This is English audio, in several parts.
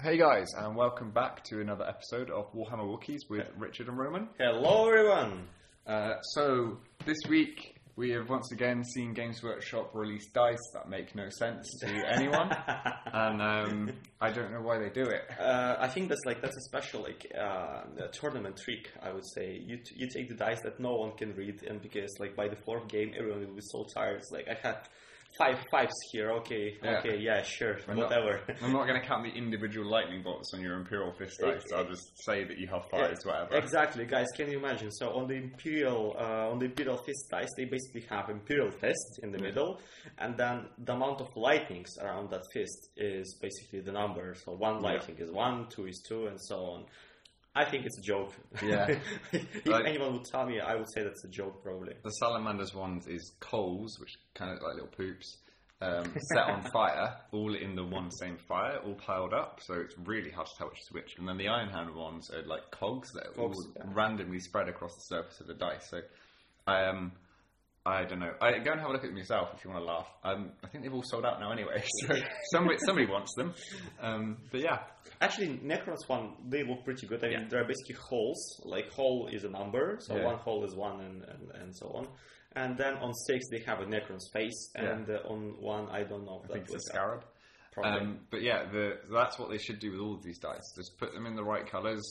Hey guys, and welcome back to another episode of Warhammer Wookiees with Richard and Roman. Hello, everyone. Uh, so this week we have once again seen Games Workshop release dice that make no sense to anyone, and um, I don't know why they do it. Uh, I think that's like that's a special like uh, tournament trick. I would say you t- you take the dice that no one can read, and because like by the fourth game everyone will be so tired. It's like I had five fives here. Okay, Yeah. okay, yeah, sure, not- whatever. I'm not going to count the individual lightning bolts on your Imperial Fist dice. I'll just say that you have fives, whatever. Exactly, guys. Can you imagine? So on the imperial, uh, on the imperial fist dice, they basically have imperial fist in the middle, and then the amount of lightnings around that fist is basically the number. So one Yeah. lightning is one, two is two, and so on. I think it's a joke. Yeah. if Like- anyone would tell me, I would say that's a joke, probably. The Salamander's ones is coals, which kind of like little poops, um, set on fire, all in the one same fire, all piled up, so it's really hard to tell which is which. And then the Iron Hand ones are like cogs that are Cogs, all yeah. randomly spread across the surface of the dice. So, I um, I don't know. I, go and have a look at them yourself if you want to laugh. Um, I think they've all sold out now anyway, so somebody, somebody wants them. Um, but yeah, Actually, Necron's one, they look pretty good. I mean, Yeah. there are basically holes. Like, hole is a number, so Yeah. one hole is one, and, and, and so on. And then on six, they have a Necron's face, Yeah. and uh, on one, I don't know if I think it's a scarab. Um, but yeah, the, that's what they should do with all of these dice. Just put them in the right colours,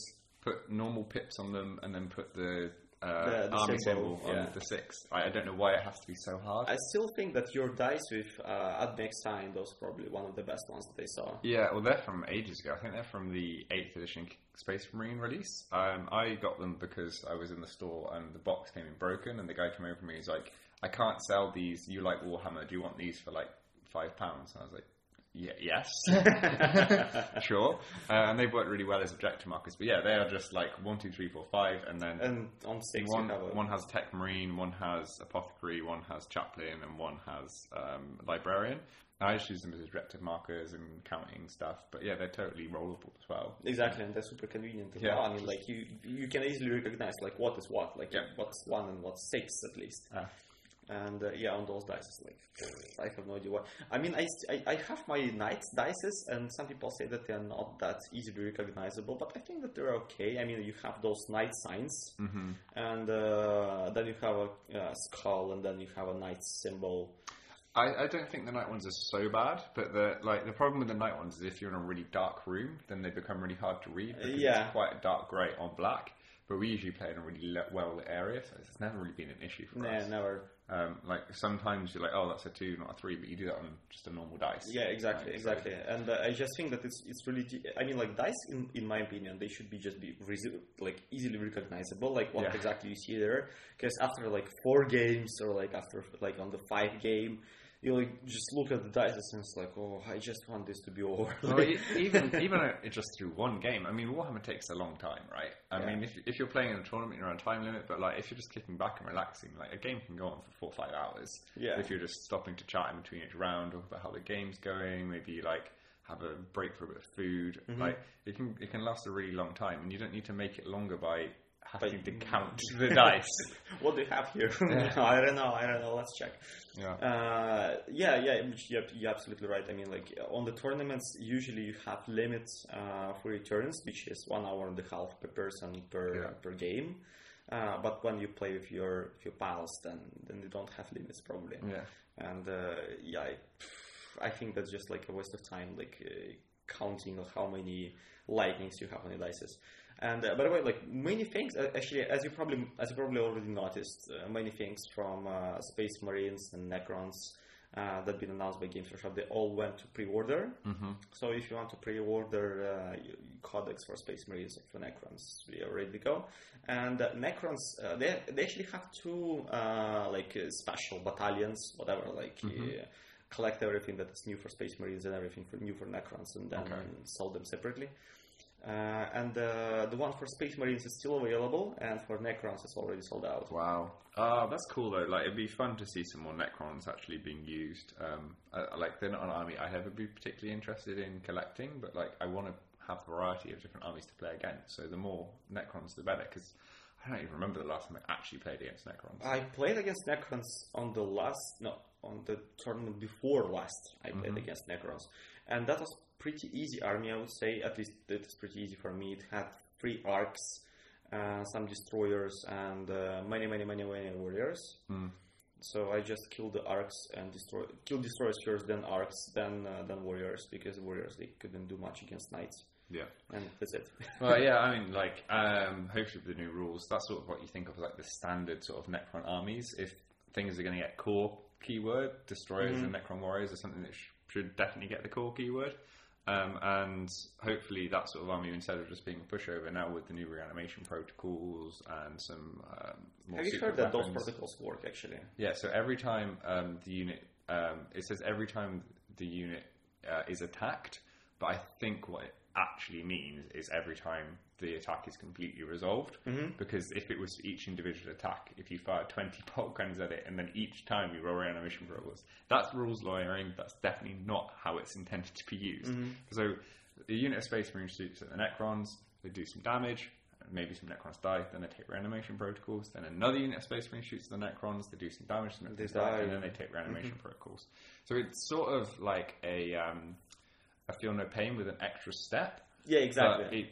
put normal pips on them, and then put the, uh, The- the army symbol, symbol, on yeah. the six. I, I don't know why it has to be so hard. I still think that your dice with uh, Admech sign, those probably one of the best ones that I saw. yeah, well, they're from ages ago. I think they're from the 8th edition Space Marine release. Um, I got them because I was in the store and the box came in broken, and the guy came over to me. He's like, I can't sell these. You like Warhammer. Do you want these for like £5? And I was like, yeah, yes. sure. Uh, and they've worked really well as objective markers. But yeah, they are just like one, two, three, four, five, and then And on six, one, you have a, one has tech marine, one has apothecary, one has chaplain, and one has um, librarian. I just use them as objective markers and counting stuff. But yeah, they're totally rollable as well. Exactly, and they're super convenient as Yeah. well. I mean, like you, you can easily recognize like what is what, like Yeah. what's one and what's six at least. Ah. And uh, yeah, on those dice, like I have no idea what. I mean, I, I I have my knights dices, and some people say that they're not that easily recognizable, but I think that they're okay. I mean, you have those knight signs, Mm-hmm. and uh, then you have a uh, skull, and then you have a knight symbol. I, I don't think the knight ones are so bad, but the like the problem with the knight ones is if you're in a really dark room, then they become really hard to read because Yeah. it's quite a dark grey on black. But we usually play in a really well lit area, so it's never really been an issue for Nah, us. never. Um, like sometimes you're like, oh, that's a two, not a three, but you do that on just a normal dice. Yeah, exactly, Right, so- exactly. And uh, I just think that it's it's really. I mean, like dice, in, in my opinion, they should be just be resi- like easily recognizable, like what Yeah. exactly you see there. Because after like four games, or like after like on the five game, you like just look at the dice and it's like, oh, I just want this to be over. Well, e- even even just through one game. I mean, Warhammer takes a long time, right? I Yeah. mean, if if you're playing in a tournament, you're on a time limit. But like, if you're just kicking back and relaxing, like a game can go on for four or five hours. Yeah. If you're just stopping to chat in between each round, talk about how the game's going, maybe like have a break for a bit of food. Mm-hmm. Like it can it can last a really long time, and you don't need to make it longer by having to count the dice. what do you have here? Yeah. I don't know. I don't know. Let's check. Yeah. Uh, yeah, yeah, yep, you're absolutely right. I mean, like on the tournaments, usually you have limits uh, for returns, which is one hour and a half per person per Yeah. per game. Uh, but when you play with your with your pals, then then you don't have limits probably. Yeah. And uh, yeah, I, I think that's just like a waste of time, like uh, counting of how many lightnings you have on your dices. And uh, by the way, like many things, uh, actually, as you probably as you probably already noticed, uh, many things from uh, Space Marines and Necrons uh, that been announced by Games Workshop, they all went to pre-order. Mm-hmm. So if you want to pre-order uh, codex for Space Marines or for Necrons, we are ready to go. And uh, Necrons, uh, they they actually have two uh, like uh, special battalions, whatever, like. Uh, collect everything that is new for Space Marines and everything for new for Necrons, and then Okay. sell them separately. Uh, and uh, the one for Space Marines is still available, and for Necrons it's already sold out. Wow. Ah, that's cool though. Like, it'd be fun to see some more Necrons actually being used. Um, I, I- like, they're not an army I ever be particularly interested in collecting, but like, I want to have a variety of different armies to play against. So the more Necrons, the better. Because I don't even remember the last time I actually played against Necrons. I played against Necrons on the last no on the tournament before last I played Mhm. against Necrons, and that was pretty easy army. I would say at least it's pretty easy for me. It had three arcs, uh, some destroyers, and uh, many, many, many, many warriors. Mm. So I just killed the arcs and destroy kill destroyers first, then arcs, then uh, then warriors because warriors they couldn't do much against knights, Yeah. and that's it. well, yeah, I mean, like, um, hopefully with the new rules, that's sort of what you think of like the standard sort of Necron armies. If things are going to get core keyword, destroyers and Necron warriors are something that sh- should definitely get the core keyword. Um, and hopefully that sort of army, instead of just being a pushover, now with the new reanimation protocols and some um, more Have you heard that those protocols work actually? yeah, so every time um, the unit, um, it says every time the unit uh, is attacked, but I think what it actually means is every time the attack is completely resolved. Mhm. Because if it was each individual attack, if you fire 20 bolt guns at it and then each time you roll reanimation protocols, that's rules lawyering. That's definitely not how it's intended to be used. So the unit of Space Marine shoots at the Necrons, they do some damage, maybe some Necrons die, then they take reanimation protocols, then another unit of Space Marine shoots at the Necrons, they do some damage, some They die, die. and then they take reanimation protocols. So it's sort of like a, um, a feel no pain with an extra step, Yeah, exactly. but it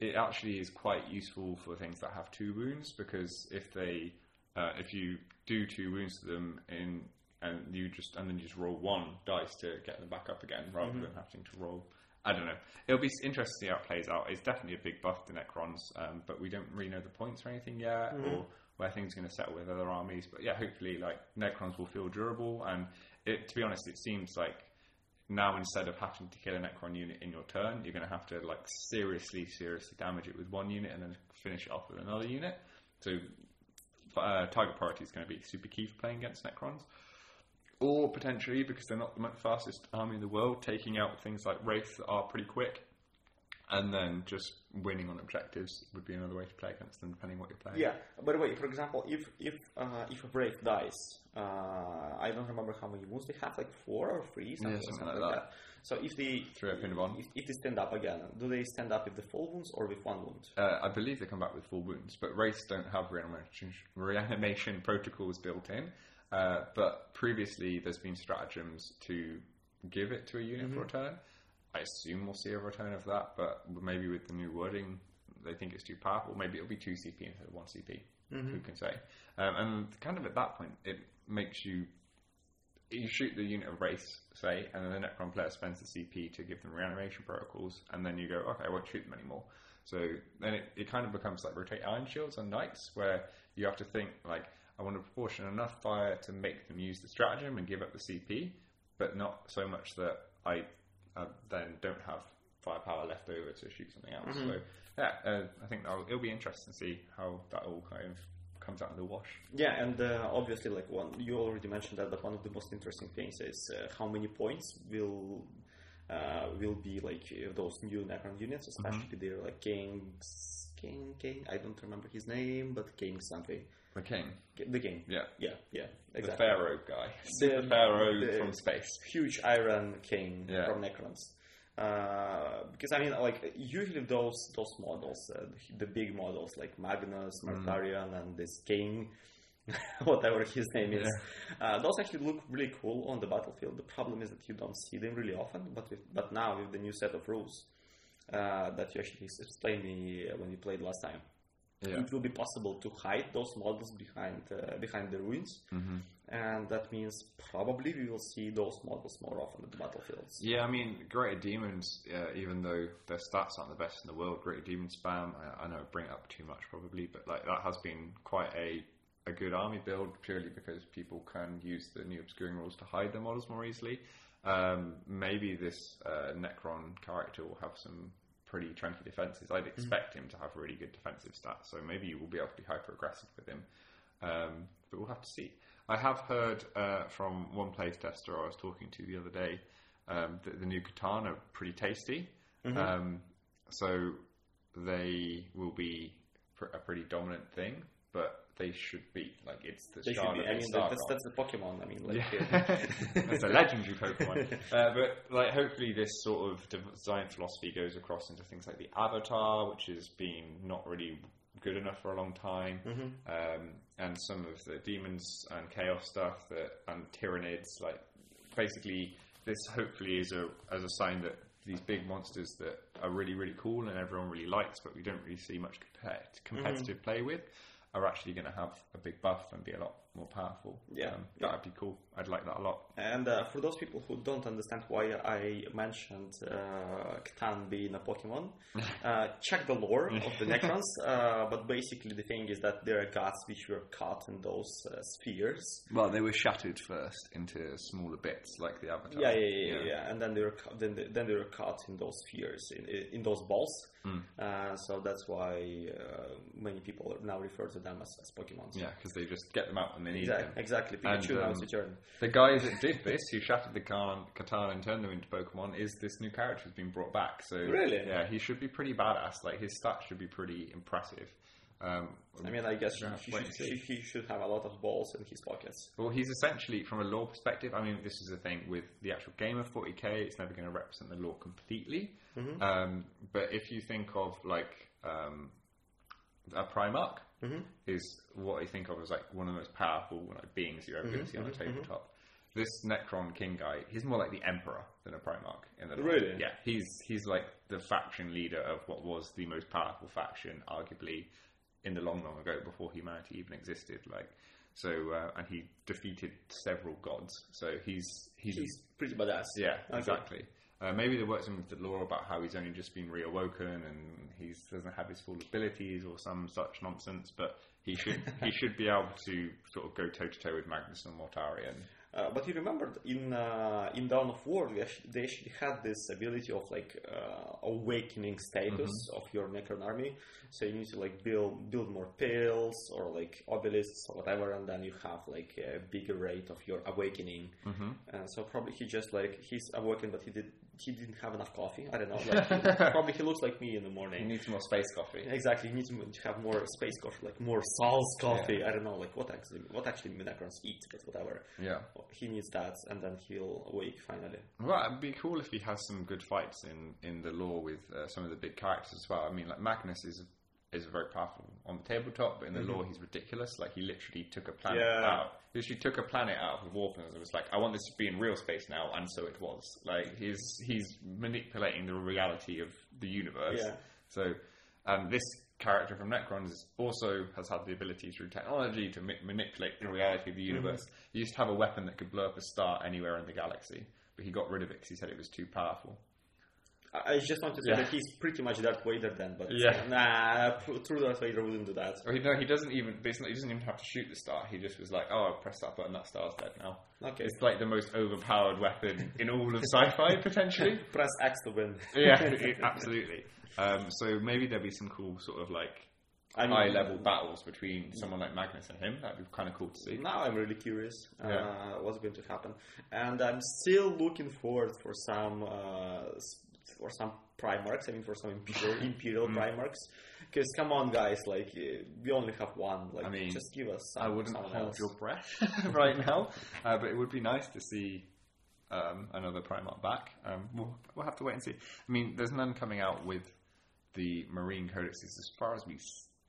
it actually is quite useful for things that have two wounds because if they uh, if you do two wounds to them in and you just and then you just roll one dice to get them back up again rather than having to roll. I don't know. It'll be interesting to see how it plays out. It's definitely a big buff to Necrons, um, but we don't really know the points or anything yet, or where things are going to settle with other armies. But yeah, hopefully, like Necrons will feel durable. And it, to be honest, it seems like now instead of having to kill a Necron unit in your turn, you're going to have to like seriously, seriously damage it with one unit and then finish it off with another unit. So uh, target priority is going to be super key for playing against Necrons. Or potentially, because they're not the fastest army in the world, taking out things like Wraith that are pretty quick, and then just winning on objectives would be another way to play against them, depending on what you're playing. Yeah. By the way, for example, if if uh, if a brave dies, uh, I don't remember how many wounds they have, like four or three, something, something something like like that. So if they Three up in one. if, if they stand up again, do they stand up with the full wounds or with one wound? Uh, I believe they come back with full wounds, but Wraiths don't have reanimation, reanimation protocols built in. Uh, but previously, there's been stratagems to give it to a unit for a turn. I assume we'll see a return of that, but maybe with the new wording, they think it's too powerful. Maybe it'll be 2 CP instead of 1 CP. Who can say? Um, and kind of at that point, it makes you. You shoot the unit of Wraiths, say, and then the Necron player spends the CP to give them reanimation protocols, and then you go, okay, I won't shoot them anymore. So then it, it kind of becomes like rotate iron shields on knights, where you have to think like, I want to proportion enough fire to make them use the stratagem and give up the CP, but not so much that I uh, then don't have firepower left over to shoot something else. So yeah, uh, I think that'll, it'll be interesting to see how that all kind of comes out in the wash. Yeah, and uh, obviously, like one, you already mentioned that, but one of the most interesting things is uh, how many points will uh, will be like those new Necron units, especially they're like King's King King. I don't remember his name, but King something. The king, The King. yeah, Yeah, yeah, Exactly. the pharaoh guy, The- the pharaoh the- from space. huge Iron King Yeah. from Necrons. Uh, because I mean, like usually those those models, uh, the, the big models like Magnus, Mm. Mortarion, and this King, whatever his name is, uh, those actually look really cool on the battlefield. The problem is that you don't see them really often. But with, but now with the new set of rules uh, that you actually explained me when we played last time, Yeah. it will be possible to hide those models behind uh, behind the ruins, Mm-hmm. and that means probably we will see those models more often at the battlefields. Yeah, I mean, Greater Demons, uh, even though their stats aren't the best in the world, Greater Demon spam, I, I know I bring it up too much probably, but like that has been quite a, a good army build purely because people can use the new obscuring rules to hide their models more easily. Um, maybe this uh, Necron character will have some pretty chunky defenses. I'd expect him to have really good defensive stats, so maybe you will be able to be hyper aggressive with him. Um, but we'll have to see. I have heard uh, from one playtester I was talking to the other day um, that the new C'tan are pretty tasty. Um, so they will be pr- a pretty dominant thing, but they should be like it's the They should be. I mean, that's, that's the Pokemon. I mean, like, Yeah, that's a legendary Pokemon. Uh, but like, hopefully, this sort of design philosophy goes across into things like the Avatar, which has been not really good enough for a long time, um, and some of the demons and chaos stuff that and tyranids. Like basically, this hopefully is a as a sign that these big monsters that are really really cool and everyone really likes, but we don't really see much compet- competitive play with, are actually going to have a big buff and be a lot more powerful. Yeah, um, that'd be cool. I'd like that a lot. And uh, for those people who don't understand why I mentioned uh, C'tan being a Pokemon, uh, check the lore of the Necrons. Uh, but basically, the thing is that there are gods which were caught in those uh, spheres. Well, they were shattered first into smaller bits, like the Avatar. Yeah, yeah, yeah, yeah. yeah. And then they were ca- then they, then they were caught in those spheres in in those balls. Uh, so that's why uh, many people now refer to them as, as Pokemon. Yeah, because they just get them out when Exactly, exactly. Pikachu is um. The guys that did this, who shattered the C'tan, C'tan and turned them into Pokemon, is this new character who's been brought back. So Really? yeah, he should be pretty badass. Like his stats should be pretty impressive. Um, I mean, I guess Yeah, he, should, he, he should have a lot of balls in his pockets. Well, he's essentially, from a law perspective, I mean, this is the thing with the actual game of 40k, it's never going to represent the law completely. Um, but if you think of, like, um, a Primarch, mm-hmm. is what I think of as, like, one of the most powerful like, beings you're ever going to see mm-hmm, on a mm-hmm, tabletop. This Necron King guy, he's more like the Emperor than a Primarch. In the. Really? Yeah, he's, he's like the faction leader of what was the most powerful faction, arguably, in the long, long ago before humanity even existed. Like, so, uh, and he defeated several gods. So he's he's, He's pretty badass. yeah, Okay. exactly. Uh, maybe there works with the lore about how he's only just been reawoken and he doesn't have his full abilities or some such nonsense. But he should he should be able to sort of go toe to toe with Magnus and Mortarion. Uh, but you remember in uh, in Dawn of War, they actually had this ability of like uh, awakening status of your Necron army. So you need to like build build more pills or like obelisks or whatever, and then you have like a bigger rate of your awakening. Mm-hmm. Uh, so probably he just like he's awakened, but he did he didn't have enough coffee. I don't know. Like, he- probably he looks like me in the morning. He needs more space coffee. Exactly, he needs to have more space coffee, like more Saul's coffee. I don't know, like what actually what actually Necrons eat, but whatever Yeah. he needs that, and then he'll awake finally. Well, it'd be cool if he has some good fights in, in the lore with uh, some of the big characters as well. I mean, like Magnus is is very powerful on the tabletop, but in the lore he's ridiculous. Like he literally took a planet Mm-hmm. Yeah. out. He literally took a planet out of the Orphans and was like, "I want this to be in real space now," and so it was. Like he's he's manipulating the reality of the universe. Yeah. So, and this character from Necrons also has had the ability through technology to ma- manipulate the reality of the Mm-hmm. universe. He used to have a weapon that could blow up a star anywhere in the galaxy, but he got rid of it because he said it was too powerful. I, just want to say Yeah. that he's pretty much Darth Vader then, but Yeah. nah, true Darth Vader wouldn't do that. Or he, no, he doesn't even. not- He doesn't even have to shoot the star. He just was like, "Oh, I press that button, that star's dead now." Okay. It's like the most overpowered weapon in all of sci-fi potentially. Press X to win. yeah, it- absolutely. Um, so maybe there'll be some cool sort of like I mean- high-level battles between someone like Magnus and him. That'd be kind of cool to see. Now I'm really curious uh, Yeah. what's going to happen, and I'm still looking forward for some uh, for some Primarchs. I mean, for some Imperial Imperial Mm. Primarchs. Because come on, guys, like uh, we only have one. Like, I mean, just give us. Some, I wouldn't hold else. your breath right now, uh, but it would be nice to see um, another Primarch back. Um, we'll, we'll have to wait and see. I mean, there's none coming out with the Marine Codexes as far as we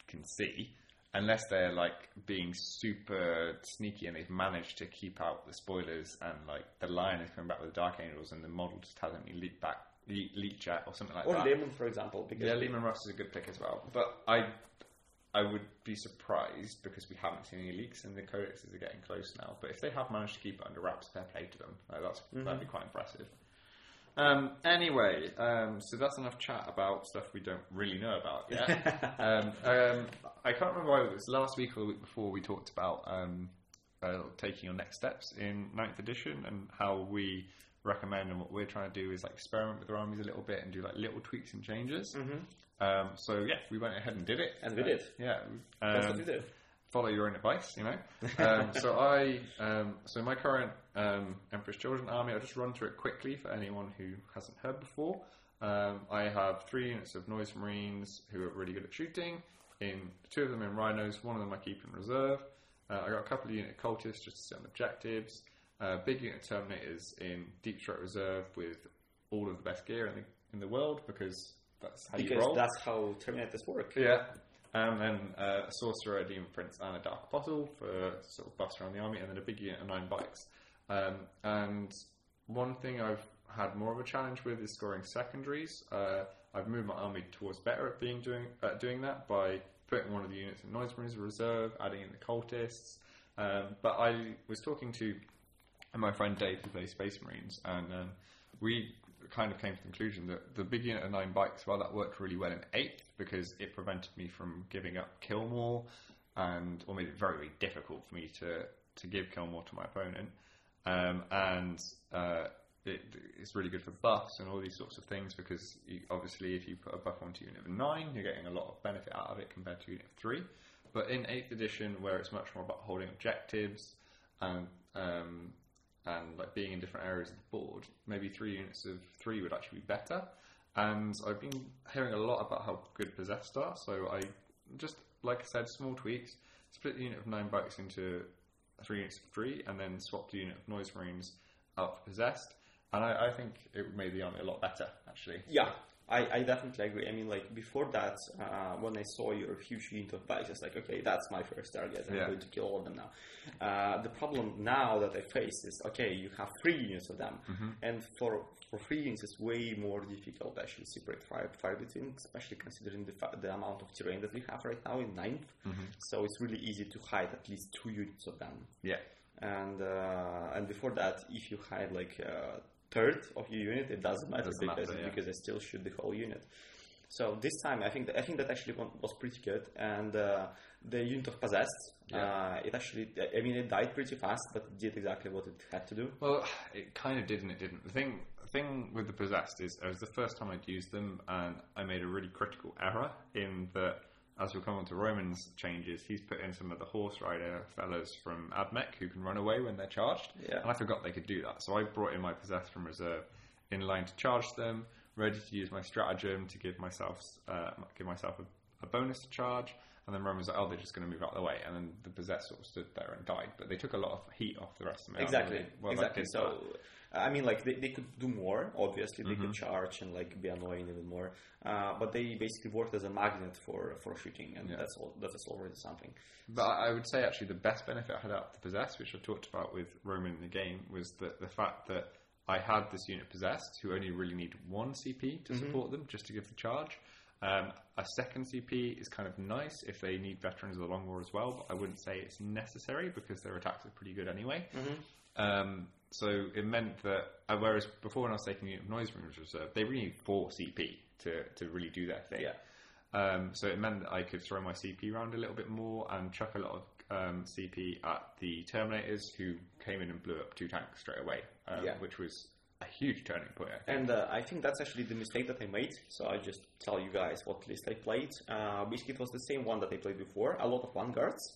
can see, unless they're like being super sneaky and they've managed to keep out the spoilers and like the Lion is coming back with the Dark Angels and the model just hasn't been leaked back, le- yet or something like Or that. Leman, for example. Because Yeah, Leman Russ is a good pick as well. But I I would be surprised because we haven't seen any leaks and the codexes are getting close now. But if they have managed to keep it under wraps, fair play to them. Like, that's that'd be quite impressive. Um, anyway, um, so that's enough chat about stuff we don't really know about yet. um, um, I can't remember whether it was last week or the week before we talked about um, uh, taking your next steps in 9th edition and how we recommend and what we're trying to do is like experiment with our armies a little bit and do like little tweaks and changes. Um, so yeah, we went ahead and did it. And we did. Yeah. That's Um, what we do. follow your own advice, you know. Um, so I, um, so my current um, Emperor's Children army, I'll just run through it quickly for anyone who hasn't heard before. Um, I have three units of Noise Marines who are really good at shooting. In two of them in Rhinos, one of them I keep in reserve. Uh, I got a couple of unit cultists just to set on objectives. Uh, big unit Terminators in Deep Strike Reserve with all of the best gear in the in the world because that's how you roll. that's how Terminators work. Yeah. and then uh, a sorcerer, a demon prince, and a dark apostle for sort of bust around the army, and then a big unit of nine bikes. Um, and one thing I've had more of a challenge with is scoring secondaries. Uh, I've moved my army towards better at being doing at doing that by putting one of the units in Noise Marines Reserve, adding in the cultists. Um, but I was talking to my friend Dave who plays Space Marines, and um, we kind of came to the conclusion that the big unit of nine bikes, well, that worked really well in eighth because it prevented me from giving up Kilmore, and or made it very, very difficult for me to to give Kilmore to my opponent. Um, and uh, it, it's really good for buffs and all these sorts of things because you, obviously if you put a buff onto unit of 9 you're getting a lot of benefit out of it compared to unit of 3 but in 8th edition where it's much more about holding objectives and um, and like being in different areas of the board maybe 3 units of 3 would actually be better. And I've been hearing a lot about how good possessed are. So I just like I said small tweaks split the unit of 9 bikes into 3 units of 3 and then swap the unit of noise marines out for possessed. And I, I think it made the army a lot better, actually. Yeah, I, I definitely agree. I mean, like before that, uh, when I saw your huge unit of bikes, it's like, okay, that's my first target. I'm Yeah. going to kill all of them now. Uh, the problem now that I face is, okay, you have three units of them, Mm-hmm. and for for three units, it's way more difficult to actually separate fire, fire between, especially considering the fa- the amount of terrain that we have right now in 9th Mm-hmm. So it's really easy to hide at least two units of them Yeah. and uh, and before that, if you hide like a third of your unit, it doesn't matter Doesn't because matter, yeah. because I still shoot the whole unit. So this time, I think that, I think that actually was pretty good, and uh, the unit of possessed, Yeah. uh, it actually, I mean, it died pretty fast, but it did exactly what it had to do. Well, it kind of did and it didn't. The thing, the thing with the possessed is, it was the first time I'd used them, and I made a really critical error in that. As we'll come on to Roman's changes, he's put in some of the horse rider fellas from Admech who can run away when they're charged. Yeah. And I forgot they could do that. So I brought in my possessed from reserve in line to charge them, ready to use my stratagem to give myself uh, give myself a, a bonus to charge. And then Roman was like, "Oh, they're just going to move out of the way." And then the possessed sort of stood there and died. But they took a lot of heat off the rest of army. Exactly, Well, exactly. So, I mean, like they, they could do more. Obviously, they Mm-hmm. could charge and like be annoying even more. Uh, but they basically worked as a magnet for for shooting, and Yeah. that's all. That is already something. But I I would say actually the best benefit I had out of the possessed, which I talked about with Roman in the game, was that the fact that I had this unit possessed who only really need one CP to support them just to give the charge. Um, a second CP is kind of nice if they need veterans of the long war as well, but I wouldn't say it's necessary because their attacks are pretty good anyway. Um, so it meant that, uh, whereas before when I was taking the unit of noise rooms reserve, they really need four CP to, to really do their thing. Yeah. Um, so it meant that I could throw my CP around a little bit more and chuck a lot of um, CP at the Terminators, who came in and blew up two tanks straight away, um, Yeah. which was a huge turning point. I think. And uh, I think that's actually the mistake that I made. So I just tell you guys what list I played. Uh, basically, it was the same one that I played before. A lot of vanguards,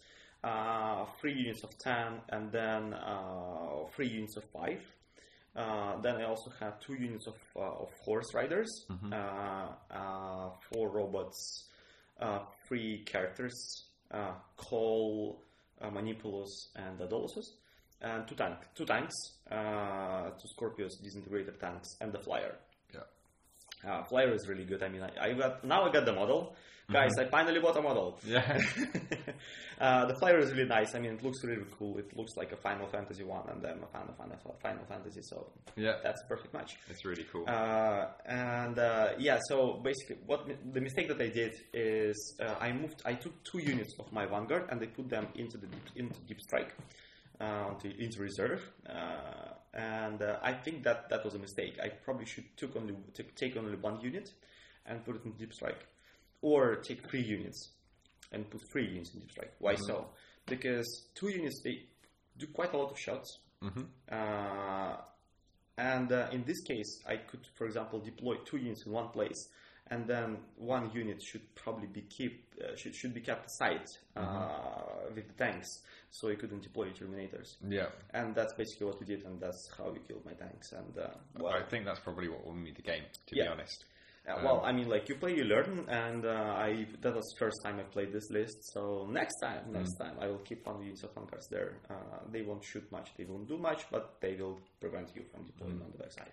three units of ten, and then uh, three units of five. Uh, then I also had two units of, uh, of horse riders, uh, uh, four robots, uh, three characters, uh, Cawl, uh, Manipulus, and Adolosus and two tank, two tanks, uh, two Skorpius disintegrator tanks, and the flyer. Uh, flyer is really good. I mean, I, I got now I got the model, guys. I finally bought a model. Yeah. uh, the flyer is really nice. I mean, it looks really cool. It looks like a Final Fantasy one, and I'm a fan of Final, Final Fantasy, so Yeah. that's a perfect match. It's really cool. Uh, and uh, yeah, so basically, what mi- the mistake that I did is uh, I moved. I took two units of my vanguard and I put them into the deep, into deep strike, uh, into, into reserve. Uh, and uh, I think that that was a mistake. I probably should took only take only one unit and put it in deep strike, or take three units and put three units in deep strike. Why so? Because two units they do quite a lot of shots. Mhm. Uh, and uh, in this case, I could, for example, deploy two units in one place, and then one unit should probably be keep uh, should should be kept aside uh, with the tanks, so you couldn't deploy Terminators. yeah. And that's basically what we did, and that's how we killed my tanks. And uh, well, I think that's probably what won me the game, to Yeah. be honest. uh, well, I mean, like you play, you learn, and uh, I that was the first time I played this list. So next time, next time, I will keep one units of anchors there. Uh, they won't shoot much, they won't do much, but they will prevent you from deploying on the backside.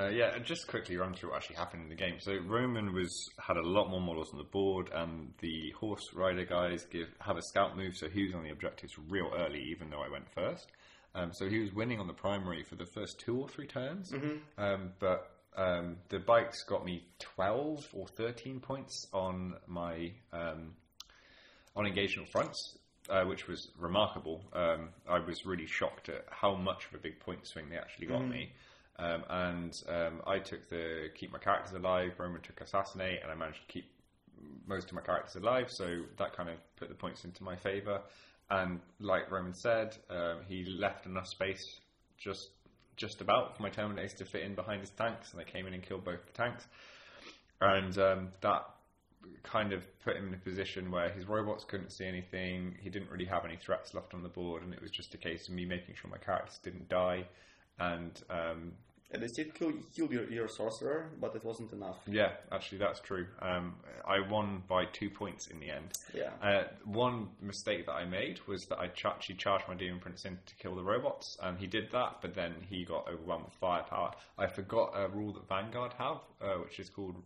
Uh, yeah, just quickly run through what actually happened in the game. So Roman was had a lot more models on the board, and the horse rider guys give have a scout move, so he was on the objectives real early, even though I went first. Um, so he was winning on the primary for the first two or three turns, um, but um, the bikes got me twelve or thirteen points on my um, on engageable fronts, uh, which was remarkable. Um, I was really shocked at how much of a big point swing they actually got me. Um, and um, I took the keep my characters alive. Roman took assassinate, and I managed to keep most of my characters alive. So that kind of put the points into my favour. And like Roman said, um, he left enough space just just about for my Terminators to fit in behind his tanks, and they came in and killed both the tanks. And um, that kind of put him in a position where his robots couldn't see anything. He didn't really have any threats left on the board, and it was just a case of me making sure my characters didn't die. And um, And they still kill, your, your sorcerer, but it wasn't enough. yeah, actually, that's true. Um, I won by two points in the end. Yeah. Uh, one mistake that I made was that I actually charged my Demon Prince in to kill the robots, and he did that, but then he got overwhelmed with firepower. I forgot a rule that Vanguard have, uh, which is called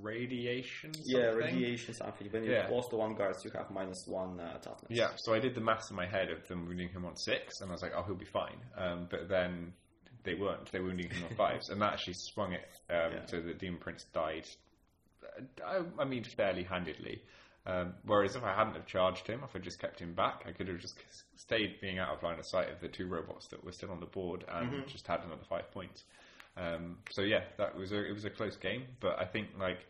radiation. Yeah, radiation something. When you Yeah. close to vanguards, you have minus one uh, toughness. Yeah, so I did the maths in my head of them wounding him on six, and I was like, oh, he'll be fine. Um, but then they weren't. They were wounding him on fives, and that actually swung it um, Yeah. so that Demon Prince died, uh, I, I mean, fairly handedly. Um, whereas if I hadn't have charged him, if I just kept him back, I could have just stayed being out of line of sight of the two robots that were still on the board and just had another five points. Um, so yeah, that was a, it was a close game, but I think like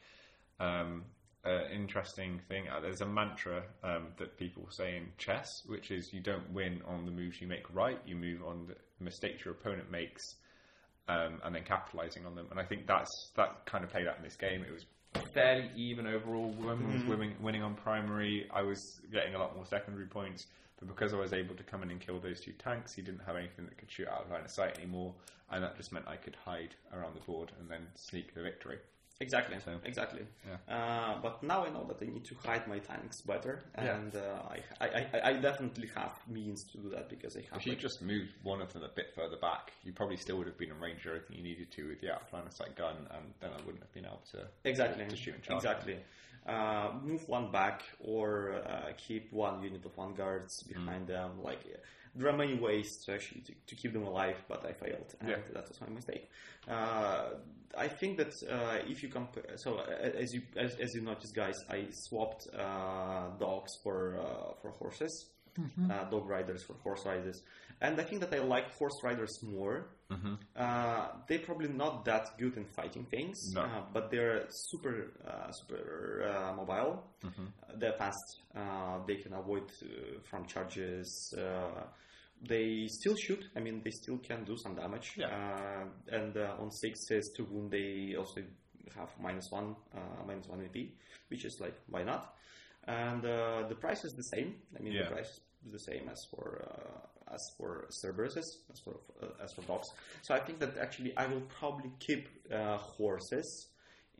um, uh, interesting thing. Uh, there's a mantra um, that people say in chess, which is you don't win on the moves you make right. You move on the mistakes your opponent makes, um, and then capitalizing on them. And I think that's that kind of played out in this game. It was fairly even overall. Roman was winning, winning on primary. I was getting a lot more secondary points. But because I was able to come in and kill those two tanks, he didn't have anything that could shoot out of line of sight anymore, and that just meant I could hide around the board and then sneak the victory. Exactly. So- exactly. Yeah. Uh, but now I know that I need to hide my tanks better, Yeah. and uh, I, I, I, definitely have means to do that because I have. If you like- just moved one of them a bit further back, you probably still would have been in range of everything you needed to with the out of line of sight gun, and then I wouldn't have been able to Exactly. to shoot and charge. Exactly. Uh, move one back or uh, keep one unit of vanguards Mm. behind them. Like there are many ways to actually to, to keep them alive, but I failed, and Yeah. that was my mistake. Uh, I think that uh, if you compare, so uh, as you as, as you noticed, guys, I swapped uh, dogs for uh, for horses. Mm-hmm. Uh, dog riders for horse riders, and I think that I like horse riders more. Mm-hmm. Uh, they're probably not that good in fighting things, No. uh, but they're super, uh, super uh, mobile. Mm-hmm. Uh, They're fast. Uh, they can avoid uh, from charges. Uh, they still shoot. I mean, they still can do some damage. Yeah. Uh, and uh, on sixes to wound, they also have minus one, uh, minus one AP, which is like why not? And uh, the price is the same. I mean, Yeah. the price is the same as for uh, as for Cerberuses, as for uh, as for dogs. So I think that actually I will probably keep uh, horses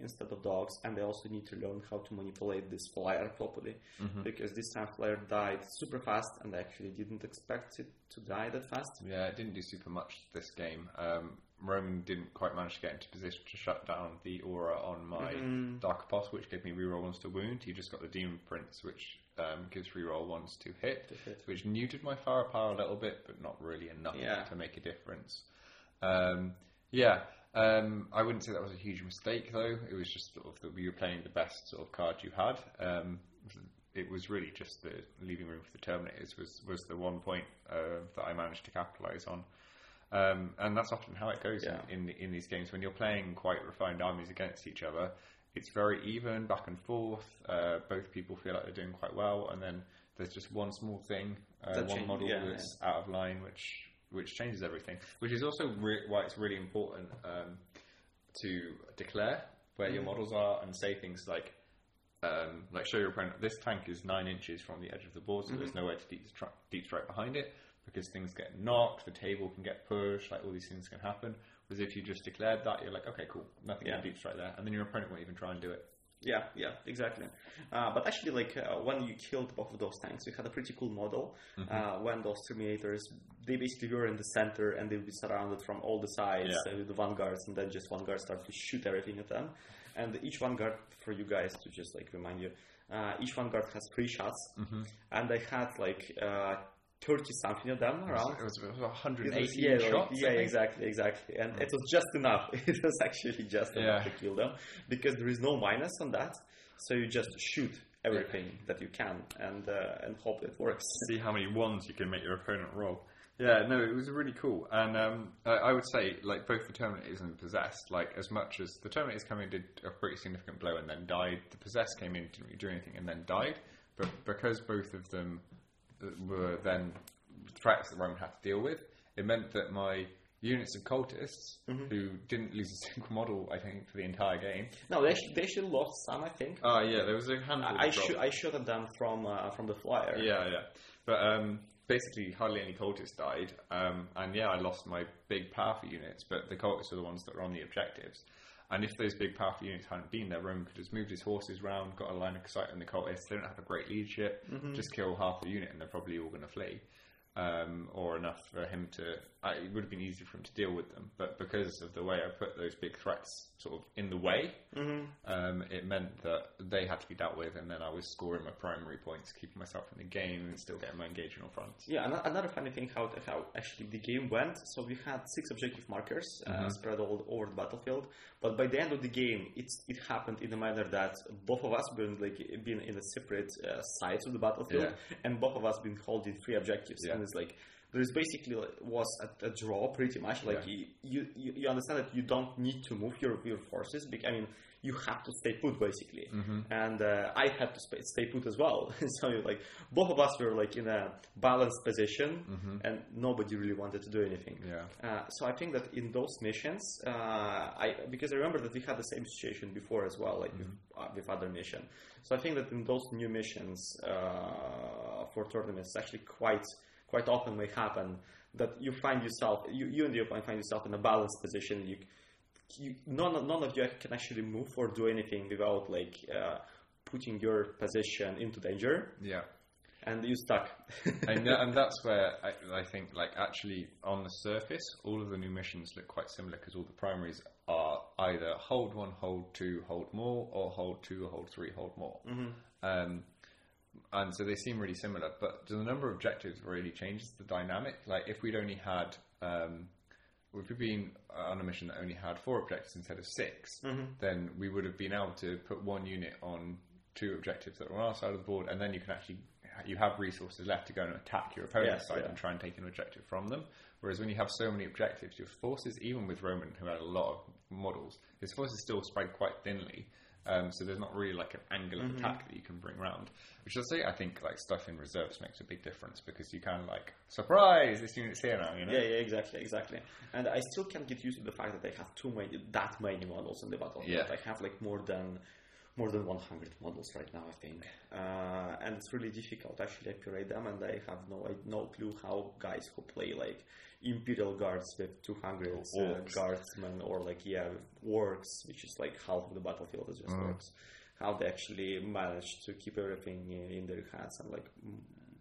instead of dogs, and I also need to learn how to manipulate this flyer properly because this time flyer died super fast, and I actually didn't expect it to die that fast. Yeah, it didn't do super much this game. Um, Roman didn't quite manage to get into position to shut down the aura on my Mm-hmm. Dark Apostle, which gave me reroll ones to wound. He just got the Demon Prince, which um, gives reroll ones to hit, hit. which neutered my firepower a little bit, but not really enough Yeah. to make a difference. Um, yeah, um, I wouldn't say that was a huge mistake though. It was just sort of that you were playing the best sort of card you had. Um, it was really just the leaving room for the Terminators was was the one point uh, that I managed to capitalise on. Um, and that's often how it goes Yeah. in, in in these games when you're playing quite refined armies against each other. It's very even, back and forth. Uh, both people feel like they're doing quite well, and then there's just one small thing, uh, one change- model yeah, that's out of line, which which changes everything. Which is also re- why it's really important um, to declare where Mm. your models are and say things like, um, like show your opponent this tank is nine inches from the edge of the board, so there's Mm-hmm. nowhere to deep, stri- deep strike behind it because things get knocked, the table can get pushed, like all these things can happen. Whereas if you just declared that, you're like, okay, cool, nothing Yeah. can deep strike there, and then your opponent won't even try and do it. Yeah, yeah, exactly. Uh, but actually, like uh, when you killed both of those tanks, you had a pretty cool model. Uh, when those Terminators they basically were in the center and they would be surrounded from all the sides Yeah. uh, with the vanguards, and then just vanguard started to shoot everything at them. And each vanguard, for you guys to just like remind you, uh, each vanguard has three shots, Mm-hmm. and they had like uh, thirty something of them around. It was, it was It 180 was- yeah, shots. yeah, exactly, exactly, and it was just enough. It was actually just enough Yeah. to kill them because there is no minus on that, so you just shoot everything that you can and uh, and hope it works. see how many ones you can make your opponent roll. Yeah, no, it was really cool, and um, I, I would say like both the Terminators and the Possessed, like as much as the Terminators came in did a pretty significant blow and then died, the Possessed came in didn't really do anything and then died, but because both of them were then threats that Rome had to deal with, it meant that my units of cultists who didn't lose a single model, I think, for the entire game. No, they sh- they should lost some, I think. Oh yeah, there was a handful. I, I, drops. I shot at them from uh, from the flyer. Yeah, yeah. But um, basically, hardly any cultists died. Um, and yeah, I lost my big powerful units, but the cultists are the ones that were on the objectives. And if those big powerful units hadn't been there, Rome could have just moved his horses round, got a line of sight on the cultists. They don't have a great leadership. Mm-hmm. Just kill half the unit, and they're probably all going to flee. Um, or enough for him to. Uh, it would have been easy for him to deal with them, but because of the way I put those big threats sort of in the way, um, it meant that they had to be dealt with, and then I was scoring my primary points, keeping myself in the game, and still getting my engagement fronts. Yeah, ano- another funny thing how how actually the game went. So we had six objective markers uh, spread all over the battlefield, but by the end of the game, it's it happened in a manner that both of us been like been in a separate uh, sides of the battlefield, Yeah. and both of us been holding three objectives, Yeah. It's like. There's basically like, was a, a draw pretty much like Yeah. you, you you understand that you don't need to move your your forces because I mean you have to stay put basically Mm-hmm. and uh, I had to stay, stay put as well so like both of us were like in a balanced position and nobody really wanted to do anything Mm-hmm. Yeah. uh, so I think that in those missions uh, I because I remember that we had the same situation before as well like with, uh, with other mission so I think that in those new missions uh, for tournaments it's actually quite quite often may happen that you find yourself you, you and the opponent find yourself in a balanced position you you, none, of- none of you can actually move or do anything without like uh, putting your position into danger Yeah. and you're stuck and, and that's where I, I think, like, actually on the surface, all of the new missions look quite similar because all the primaries are either hold one, hold two, hold more, or hold two, hold three, hold more. Um, and so they seem really similar, but the number of objectives really changes the dynamic. Like, if we'd only had, um, if we'd been on a mission that only had four objectives instead of 6 then we would have been able to put one unit on two objectives that were on our side of the board, and then you can actually you have resources left to go and attack your opponent's Yes, side yeah. and try and take an objective from them. Whereas when you have so many objectives, your forces, even with Roman, who had a lot of models, his forces still spread quite thinly. Um, so there's not really like an angle Mm-hmm. of attack that you can bring round. Which I say, I think like stuff in reserves makes a big difference because you can like surprise this unit's here now. You know? yeah yeah exactly exactly and I still can't get used to the fact that I have too many that many models in the battlefield Yeah. I have like more than more than 100 models right now I think uh, and it's really difficult actually to actually accurate them and I have no I, no clue how guys who play like Imperial Guards with 200 uh, guardsmen or like yeah works, which is like half of the battlefield is just Mm. orcs how they actually manage to keep everything in, in their hands and like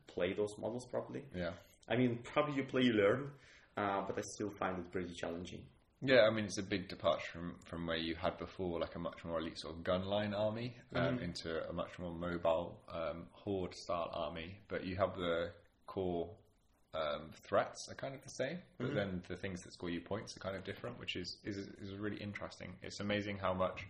play those models properly Yeah. I mean, probably you play, you learn, uh, but I still find it pretty challenging. Yeah, I mean it's a big departure from, from where you had before, like a much more elite sort of gunline army, um, into a much more mobile um, horde style army. But you have the core um, threats are kind of the same, but then the things that score you points are kind of different, which is, is is really interesting. It's amazing how much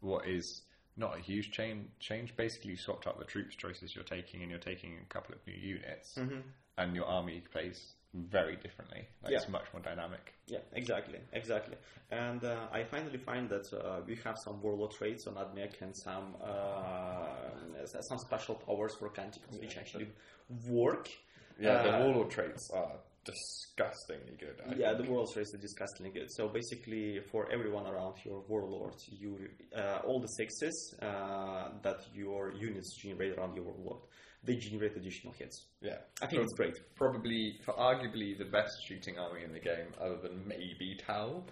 what is not a huge change. Change basically you swapped out the troops choices you're taking, and you're taking a couple of new units, and your army plays very differently. Like It's much more dynamic. Yeah, exactly, exactly. And uh, I finally find that uh, we have some warlord traits on Admech and some uh, some special powers for Canticles which actually work. Yeah, the Uh, warlord traits are disgustingly good. I yeah, think. the warlord traits are disgustingly good. So basically, for everyone around your warlord, you uh, all the sixes uh, that your units generate around your warlord, they generate additional hits. yeah. I think it's great. Probably, for arguably the best shooting army in the game, other than maybe Tau.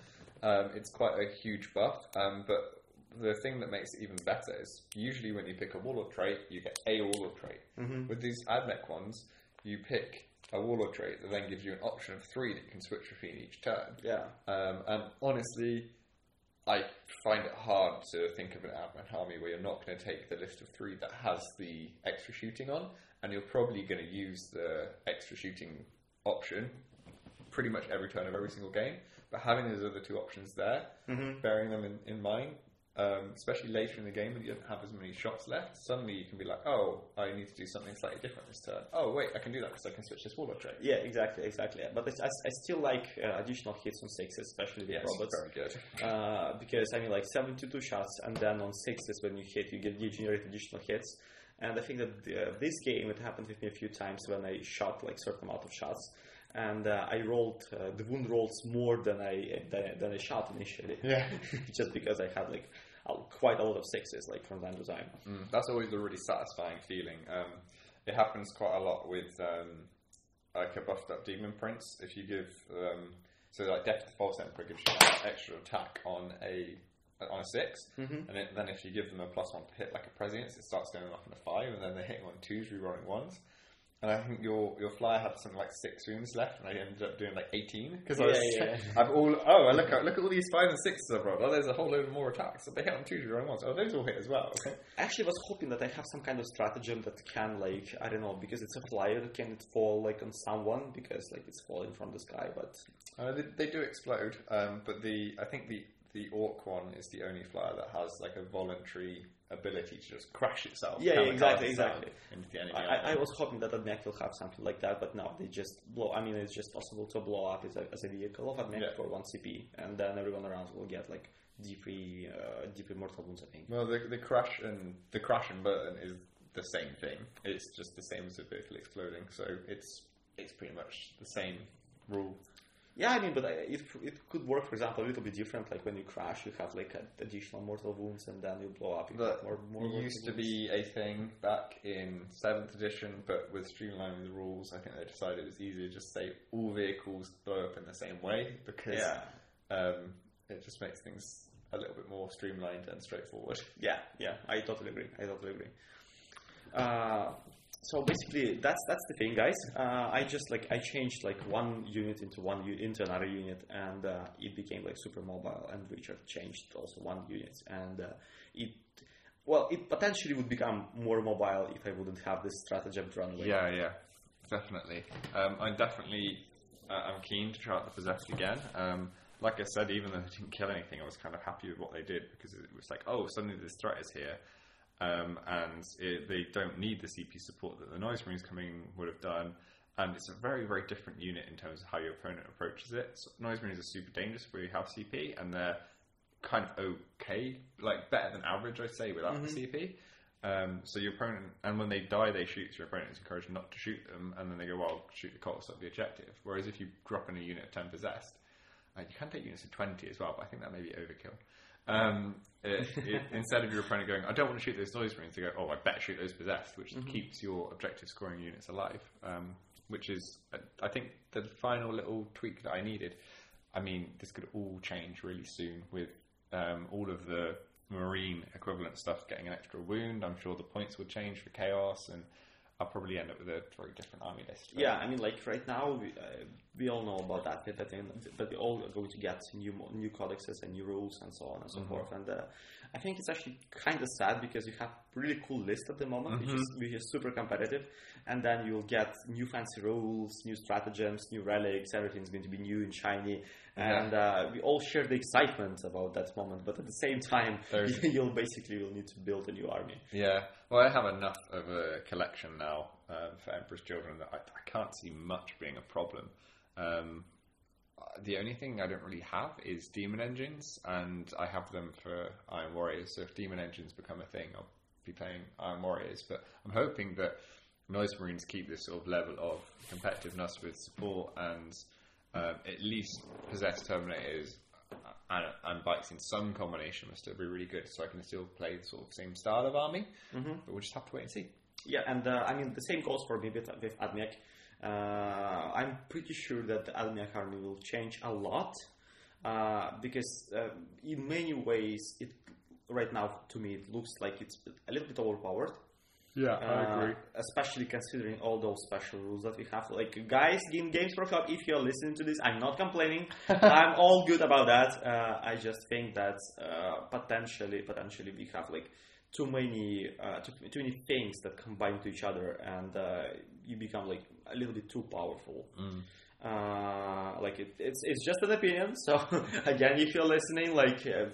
Um, it's quite a huge buff, um, but the thing that makes it even better is usually when you pick a warlord trait, you get a warlord trait. With these Admech ones, you pick a warlord trait that then gives you an option of three that you can switch between each turn. Yeah. Um, and honestly, I find it hard to think of an army where you're not going to take the list of three that has the extra shooting on, and you're probably going to use the extra shooting option pretty much every turn of every single game. But having those other two options there, mm-hmm. bearing them in, in mind, um, especially later in the game when you don't have as many shots left, suddenly you can be like, oh, I need to do something slightly different this turn. Oh, wait, I can do that because I can switch this warlord trait. Yeah, exactly, exactly. But I, I still like uh, additional hits on sixes, especially with Yes, robots. very good. Uh, because I mean, like 72 shots, and then on sixes, when you hit, you get you generate additional hits. And I think that uh, this game, it happened with me a few times when I shot like certain amount of shots, and uh, I rolled uh, the wound rolls more than I than, than I shot initially. Yeah. just because I had like a, quite a lot of sixes, like from time to time. Mm, that's always a really satisfying feeling. Um, it happens quite a lot with um, like a buffed up demon prince. If you give um, so like death to false emperor gives you an extra attack on a on a 6 and it, then if you give them a plus one to hit like a prescience, it starts going off on a five, and then they're hitting on twos, rerolling ones. And I think your your flyer had something like six rooms left, and I ended up doing like eighteen because I was. Yeah, yeah. I've all oh I look at look at all these five and sixes I've rolled. Oh, there's a whole load more attacks. So they hit on twos, rerolling ones. Oh, those all hit as well. I actually was hoping that I have some kind of stratagem that can like I don't know because it's a flyer can it fall like on someone because like it's falling from the sky but Uh, they, they do explode, um, but the I think the the orc one is the only flyer that has like a voluntary ability to just crash itself. Yeah, exactly, exactly. Into the enemy I. I was hoping that Admech will have something like that but no they just blow I mean it's just possible to blow up as a, as a vehicle of Admech Yeah. for one CP and then everyone around will get like D3 uh, D3 mortal wounds I think. well, the the crash and the crash and burn is the same thing. It's just the same as a vehicle exploding, so it's it's pretty much the same rule. Yeah, I mean, but it, it could work, for example, a little bit different. Like when you crash, you have like a- additional mortal wounds, and then you blow up. You That more, more used to wounds. be a thing back in seventh edition, but with streamlining the rules, I think they decided it was easier to just say all vehicles blow up in the same way because Yeah. um, it just makes things a little bit more streamlined and straightforward. Yeah, yeah, I totally agree. I totally agree. Uh, so basically, that's that's the thing, guys. Uh, I just like I changed like one unit into one into another unit, and uh, it became like super mobile. And Richard changed also one unit, and uh, it well, it potentially would become more mobile if I wouldn't have this stratagem to run away. Yeah, yeah, definitely. Um, I'm definitely uh, I'm keen to try out the possessed again. Um, like I said, even though they didn't kill anything, I was kind of happy with what they did because it was like, oh, suddenly this threat is here, um, and it, they don't need the CP support that the Noise Marines coming would have done. And it's a very, very different unit in terms of how your opponent approaches it. So Noise Marines are super dangerous where you have CP, and they're kind of okay, like better than average, I'd say, without the CP. Um, so your opponent, and when they die, they shoot. So your opponent is encouraged not to shoot them, and then they go, "Well, shoot the cultists at the objective." Whereas if you drop in a unit of ten possessed, uh, you can take units of twenty as well, but I think that may be overkill. Um, it, it, instead of your opponent going, "I don't want to shoot those noise marines," they go, "Oh, I better shoot those possessed," which keeps your objective scoring units alive. Um, which is, uh, I think, the final little tweak that I needed. I mean, this could all change really soon with um, all of the marine equivalent stuff getting an extra wound. I'm sure the points would change for chaos, and I'll probably end up with a very different army list. Yeah, I mean, like right now, we, uh, we all know about that, that, that, that we all are going to get new new codexes and new rules and so on and so forth. And uh, I think it's actually kind of sad because you have really cool list at the moment, which is which is super competitive, and then you'll get new fancy rules, new stratagems, new relics. Everything's going to be new and shiny, and uh, we all share the excitement about that moment. But at the same time, There's- you'll basically will need to build a new army. Yeah, well, I have enough of a collection now um, for Emperor's Children that I, I can't see much being a problem. Um, uh, the only thing I don't really have is demon engines, and I have them for Iron Warriors. So if demon engines become a thing, I'll be playing Iron Warriors. But I'm hoping that Noise Marines keep this sort of level of competitiveness with support and um, at least possess Terminators and, and bikes in some combination must still be really good, so I can still play the sort of same style of army. Mm-hmm. But we'll just have to wait and see. Yeah, and uh, I mean the same goes for me with, with. Uh, I'm pretty sure that the Admech will change a lot uh, because uh, in many ways, it right now to me it looks like it's a little bit overpowered. Yeah, Uh, especially considering all those special rules that we have. Like, guys in Games Pro Club, if you're listening to this, I'm not complaining. I'm all good about that. Uh, I just think that uh, potentially, potentially, we have like too many, uh, too, too many things that combine to each other, and uh, you become like a little bit too powerful. Uh, like it, it's it's just an opinion. So again, if you're listening, like. Uh,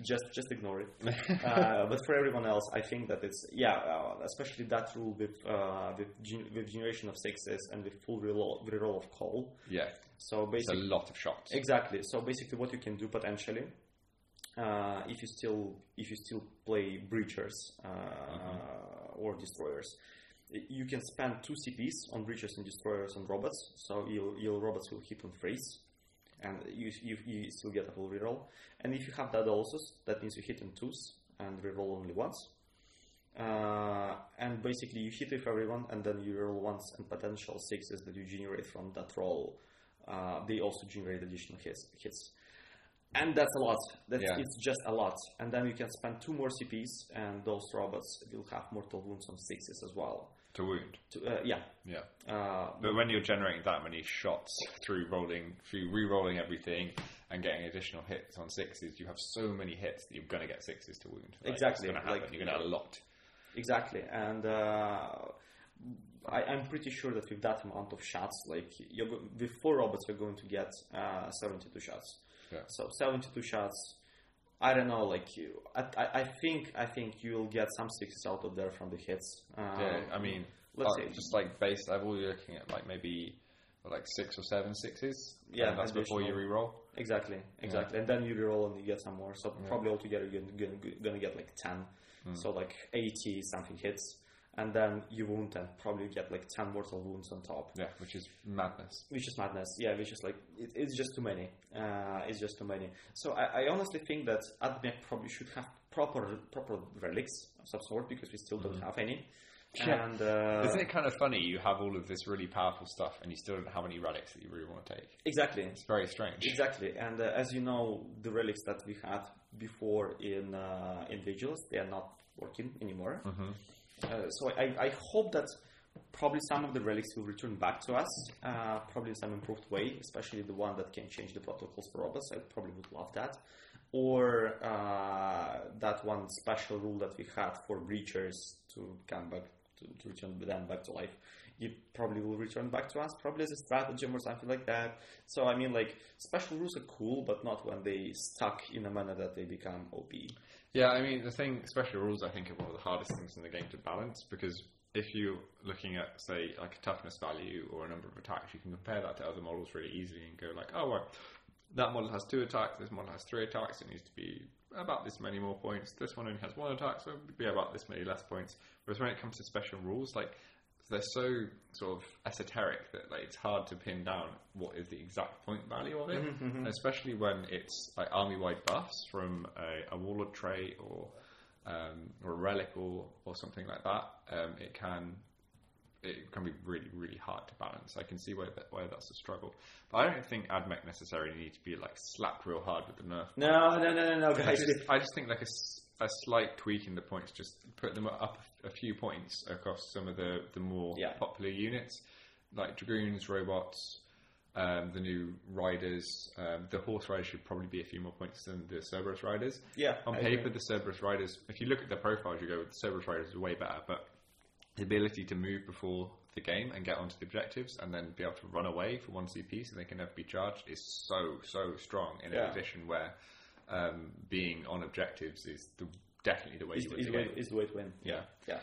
just just ignore it. uh, but for everyone else, I think that it's yeah, uh, especially that rule with uh, with, gen- with generation of sixes and with full reroll, reroll of call. Yeah, So it's a lot of shots. exactly. So basically, what you can do potentially, uh, if you still if you still play breachers uh, or destroyers. You can spend two CPs on breachers and destroyers and robots, so your, your robots will hit on freeze, and you, you, you still get a full reroll. And if you have that also, that means you hit on twos and reroll only once. Uh, and basically, you hit with everyone, and then you roll once, and potential sixes that you generate from that roll, uh, they also generate additional hits. hits. And that's a lot. That's, Yeah. It's just a lot. And then you can spend two more CPs, and those robots will have mortal wounds on sixes as well. To wound. To, uh, yeah. Yeah. Uh, But when you're generating that many shots through rolling, through re-rolling everything and getting additional hits on sixes, you have so many hits that you're going to get sixes to wound. Like, Exactly, It's going to happen. like- you're going to have a lot. Exactly, and uh, I, I'm pretty sure that with that amount of shots, like you're go- with four robots, you're going to get uh, 72 shots. Yeah. So 72 shots. I don't know, like you. I, I, I think I think you'll get some sixes out of there from the hits. Um, Yeah, I mean, let's uh, say- just like base level, you're looking at like maybe like six or seven sixes. Yeah, that's before you re-roll. Exactly, exactly, and then you reroll and you get some more. So probably altogether you're gonna, gonna, gonna get like 10. Hmm. So like 80 something hits, and then you wound and probably get like 10 mortal wounds on top. Yeah, which is madness. which is madness. Yeah, which is like it, it's just too many. Uh, it's just too many. So I, I honestly think that AdMech probably should have proper proper relics of some sort because we still don't have any. Yeah. And uh, Isn't it kind of funny? You have all of this really powerful stuff, and you still don't have any relics that you really want to take. exactly, It's very strange. exactly. And uh, as you know, the relics that we had before in uh, in Vigilus, they are not working anymore. Uh, so I, I hope that probably some of the relics will return back to us, uh, probably in some improved way, especially the one that can change the protocols for robots. I probably would love that. Or uh, that one special rule that we had for breachers to come back, to, to return them back to life. It probably will return back to us, probably as a stratagem or something like that. So, I mean, like, special rules are cool, but not when they stuck in a manner that they become OP. Yeah, I mean, the thing, special rules, I think, are one of the hardest things in the game to balance because if you're looking at, say, like a toughness value or a number of attacks, you can compare that to other models really easily and go like, oh, well, that model has two attacks, this model has three attacks, it needs to be about this many more points. This one only has one attack, so it would be about this many less points. Whereas when it comes to special rules, like they're so sort of esoteric that like it's hard to pin down what is the exact point value of it, Mm-hmm, especially when it's like army-wide buffs from a, a warlord trait or um, or a relic or, or something like that. Um, it can it can be really really hard to balance. I can see why that, why that's a struggle, but I don't think AdMech necessarily need to be like slapped real hard with the nerf. No, no, no, no, no, I just, I just think like a, a slight tweak in the points, just put them up a few points across some of the, the more Yeah. popular units, like dragoons, robots, um, the new riders. Um, the horse riders should probably be a few more points than the Cerberus riders. Yeah, On I paper, agree. the Cerberus riders, if you look at their profiles, you go, the Cerberus riders are way better, but the ability to move before the game and get onto the objectives and then be able to run away for one CP so they can never be charged is so, so strong in Yeah. a position where um, being on objectives is the, definitely the way is, you win is, the way, is the way to win. Yeah. Yeah.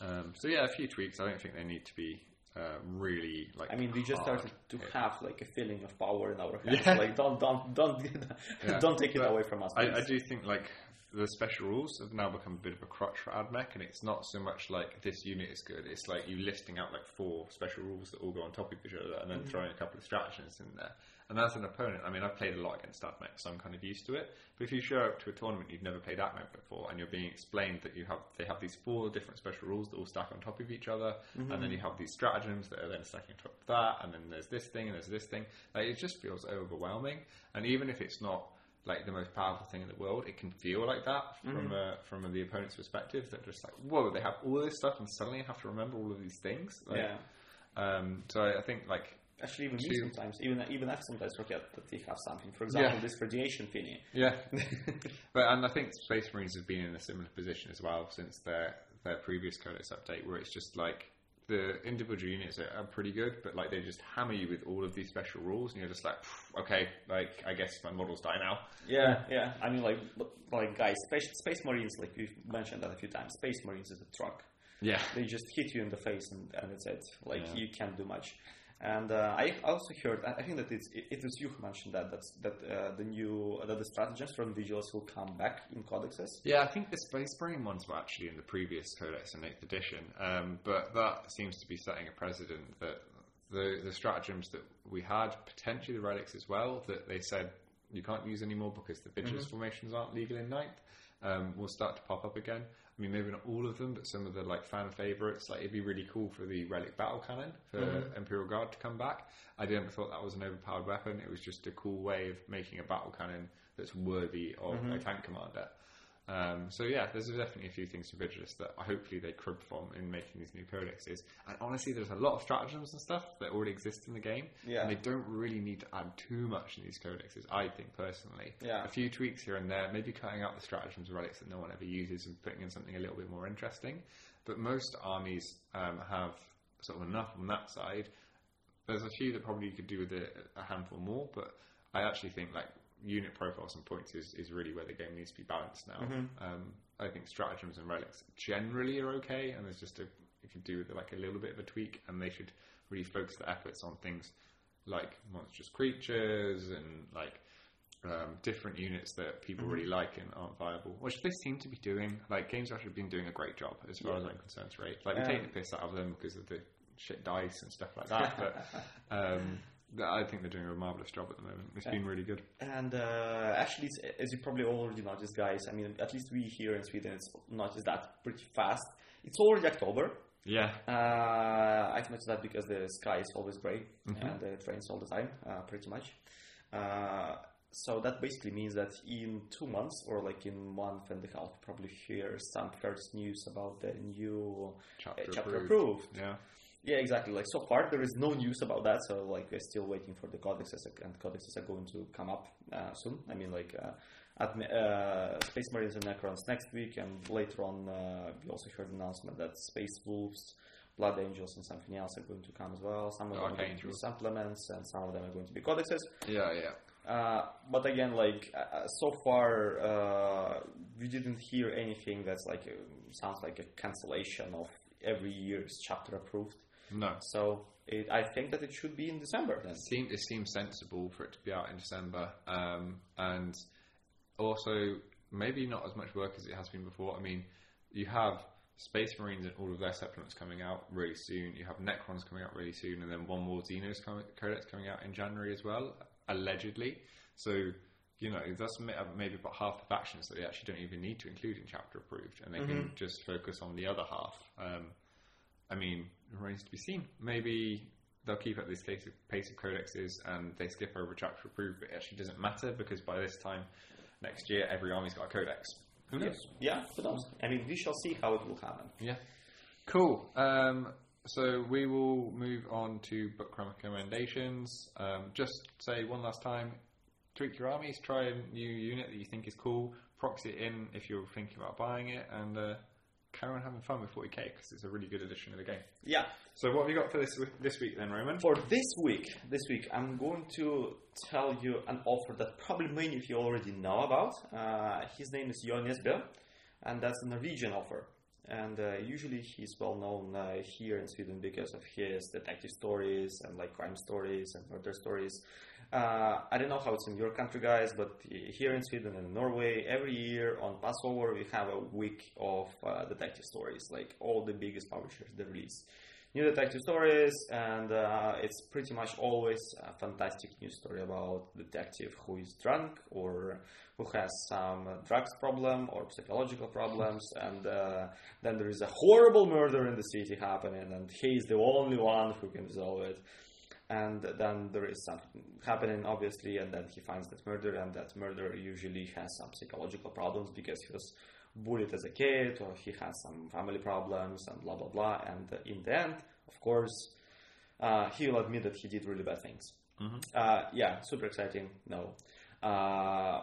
Um, so yeah, a few tweaks. I don't think they need to be uh, really like. I mean, we just started to hit. have like a feeling of power in our hands. Yeah. Like, don't, don't, don't, Yeah. don't take it away from us. I. I do think like the special rules have now become a bit of a crutch for AdMech, and it's not so much like this unit is good. It's like you listing out like four special rules that all go on top of each other, and then throwing a couple of stratagems in there. And as an opponent, I mean, I've played a lot against AdMech, so I'm kind of used to it. But if you show up to a tournament you've never played AdMech before, and you're being explained that you have they have these four different special rules that all stack on top of each other, and then you have these stratagems that are then stacking on top of that, and then there's this thing and there's this thing. Like, it just feels overwhelming. And even if it's not like the most powerful thing in the world. It can feel like that Mm-hmm. from uh, from the opponent's perspective. That just like whoa, they have all this stuff and suddenly I have to remember all of these things. Like, yeah. Um, so I, I think like Actually, even me sometimes, even even I sometimes forget that they have something. For example, Yeah. this radiation thingy. Yeah, but and I think Space Marines have been in a similar position as well since their their previous Codex update, where it's just like the individual units are, are pretty good, but like they just hammer you with all of these special rules, and you're just like, okay, like I guess my models die now. Yeah, yeah. I mean, like, like guys, space, space marines, like we've mentioned that a few times. Space marines is a truck. Yeah, They just hit you in the face, and, and that's it. Like Yeah. you can't do much. And uh, I also heard, I think that it's, it, it was you who mentioned that that's, that uh, the new that the stratagems from Vigilus will come back in codexes. yeah. I think the Space Marine ones were actually in the previous Codex in eighth edition, um, but that seems to be setting a precedent that the the stratagems that we had, potentially the relics as well, that they said you can't use anymore because the Vigilus formations aren't legal in ninth, um, will start to pop up again. I mean, maybe not all of them, but some of the like fan favorites. Like it'd be really cool for the relic battle cannon for mm-hmm. Imperial Guard to come back. I never thought that was an overpowered weapon. It was just a cool way of making a battle cannon that's worthy of a mm-hmm. tank commander. Um, so yeah, there's definitely a few things to Vigilus that hopefully they crib from in making these new codexes. And honestly, there's a lot of stratagems and stuff that already exist in the game, Yeah. and they don't really need to add too much in these codexes. I think personally, Yeah. a few tweaks here and there, maybe cutting out the stratagems and relics that no one ever uses and putting in something a little bit more interesting. But most armies um, have sort of enough on that side. There's a few that probably you could do with a, a handful more, but I actually think like unit profiles and points is, is really where the game needs to be balanced now. Um, I think stratagems and relics generally are okay, and there's just a you could do with like a little bit of a tweak, and they should really focus their efforts on things like monstrous creatures and like um, different units that people really like and aren't viable, which they seem to be doing. Like Games Rush have been doing a great job as far as I'm concerned, right? Like we take Um, the piss out of them because of the shit dice and stuff like that, but um, I think they're doing a marvelous job at the moment. It's been really good. And uh, actually, as you probably already noticed, guys, I mean, at least we here in Sweden, it's noticed that pretty fast. It's already October. Yeah, Uh, I've noticed that because the sky is always gray and it rains all the time, uh, pretty much. Uh, so that basically means that in two months or like in a month and a half, you probably hear some first news about the new chapter, uh, chapter approved. approved. Yeah. Yeah, exactly. Like so far, there is no news about that. So like we're still waiting for the codexes, and codexes are going to come up uh, soon. I mean, like uh, at, uh, Space Marines and Necrons next week, and later on, uh, we also heard an announcement that Space Wolves, Blood Angels, and something else are going to come as well. Some of them are going to be supplements, and some of them are going to be codexes. Yeah, yeah. Uh, but again, like uh, so far, uh, we didn't hear anything that's like uh, sounds like a cancellation of every year's chapter approved. No. So it, I think that it should be in December then. It seems, it seems sensible for it to be out in December, um, and also maybe not as much work as it has been before. I mean, you have Space Marines and all of their supplements coming out really soon. You have Necrons coming out really soon, and then one more Xenos com- Codex coming out in January as well, allegedly. So, you know, that's maybe about half the factions that they actually don't even need to include in chapter approved, and they can just focus on the other half. Um, I mean, remains to be seen. Maybe they'll keep up this case of pace of codexes and they skip over chapter approved, but it actually doesn't matter because by this time next year, every army's got a codex. Who knows? Yeah, who knows? I mean, we shall see how it will happen. Yeah. Cool. Um, so we will move on to book recommendations. Um, just say one last time tweak your armies, try a new unit that you think is cool, proxy it in if you're thinking about buying it, and uh, carry on having fun with 40k because it's a really good addition to the game. Yeah. So, what have you got for this this week then, Roman? For this week, this week, I'm going to tell you an offer that probably many of you already know about. Uh, his name is Jo Nesbø, and that's a Norwegian offer. And uh, usually he's well known uh, here in Sweden because of his detective stories and like crime stories and murder stories. Uh, I don't know how it's in your country, guys, but here in Sweden and Norway, every year on Passover we have a week of uh, detective stories. Like all the biggest publishers, they release new detective stories, and uh, it's pretty much always a fantastic news story about detective who is drunk or who has some drugs problem or psychological problems, and uh, then there is a horrible murder in the city happening, and he is the only one who can resolve it. And then there is something happening, obviously, and then he finds that murder, and that murderer usually has some psychological problems because he was bullied as a kid or he has some family problems and blah blah blah. And in the end, of course, uh, he will admit that he did really bad things. Uh, yeah, super exciting. No. Uh,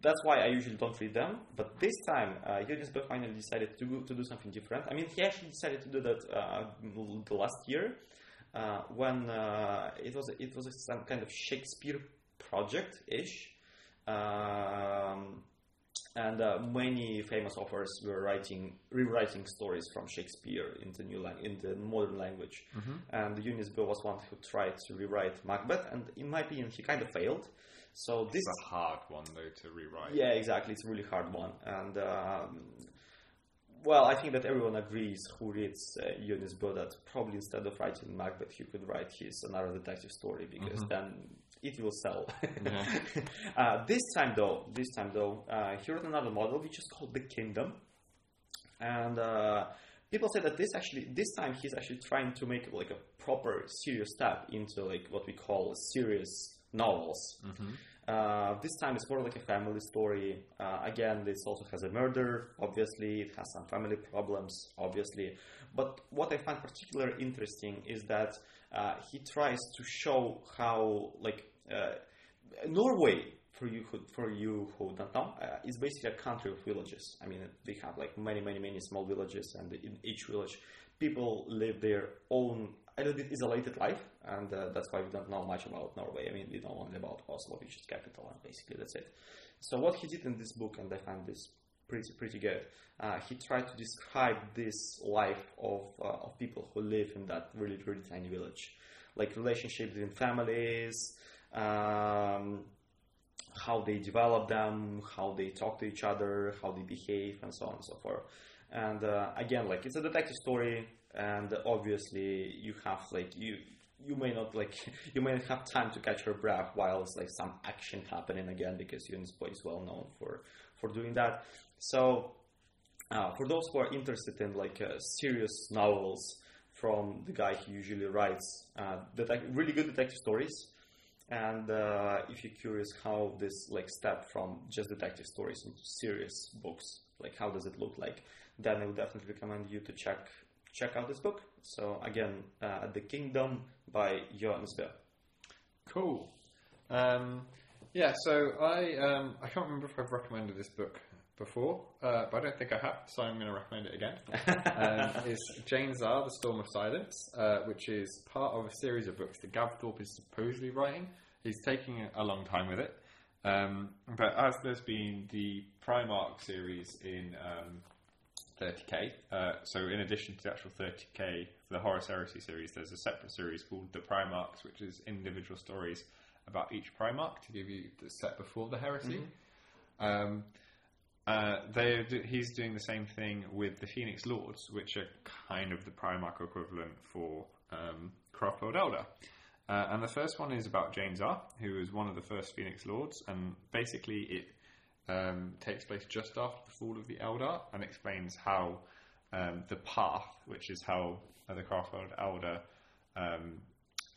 that's why I usually don't read them. But this time, uh, Bö finally decided to go, to do something different. I mean, he actually decided to do that uh, the last year uh, when uh, it was it was some kind of Shakespeare project ish. Um, and uh, many famous authors were writing rewriting stories from Shakespeare into new lang- into modern language. And Jo Nesbø was one who tried to rewrite Macbeth, and in my opinion, he kind of failed. So this, is a hard one though to rewrite. yeah, exactly, it's a really hard one, and um, well, I think that everyone agrees who reads uh, Jo Nesbø probably instead of writing Macbeth, he could write his another detective story because then it will sell. uh, this time, though, this time though, uh, he wrote another model which is called the Kingdom, and uh, people say that this actually this time he's actually trying to make like a proper serious step into like what we call serious novels. Uh, this time it's more like a family story. Uh, again, this also has a murder, obviously. It has some family problems, obviously. But what I find particularly interesting is that uh, he tries to show how, like, uh, Norway, for you who, for you who don't know, uh, is basically a country of villages. I mean, they have like many, many, many small villages, and in each village, people live their own a little bit isolated life, and uh, that's why we don't know much about Norway. I mean, we know only about Oslo, which is capital, and basically that's it. So what he did in this book, and I found this pretty pretty good. Uh, he tried to describe this life of uh, of people who live in that really really tiny village, like relationship between families. Um, how they develop them, how they talk to each other, how they behave, and so on and so forth. And uh, again, like it's a detective story, and obviously you have like you you may not like you may not have time to catch your breath while it's like some action happening again because Boy is well known for for doing that. So uh, for those who are interested in like uh, serious novels from the guy who usually writes uh, detec- really good detective stories and uh, if you're curious how this like step from just detective stories into serious books like how does it look like then i would definitely recommend you to check check out this book so again uh, the kingdom by Jo Nesbø. Cool. Um, yeah, so I um, I can't remember if I've recommended this book before, uh, but I don't think I have, so I'm going to recommend it again. um, it's Jain Zar, The Storm of Silence, uh, which is part of a series of books that Gav Thorpe is supposedly writing. He's taking a long time with it, um, but as there's been the Primarch series in um, 30k, uh, so in addition to the actual 30k for the Horus Heresy series, there's a separate series called the Primarchs, which is individual stories about each Primarch to give you the set before the heresy. Um, uh, they he's doing the same thing with the Phoenix Lords, which are kind of the Primarch equivalent for um, Craftworld Eldar. Uh, and the first one is about Jain Zar, who is one of the first Phoenix Lords, and basically it um, takes place just after the fall of the Eldar and explains how um, the path, which is how the Craftworld Eldar um,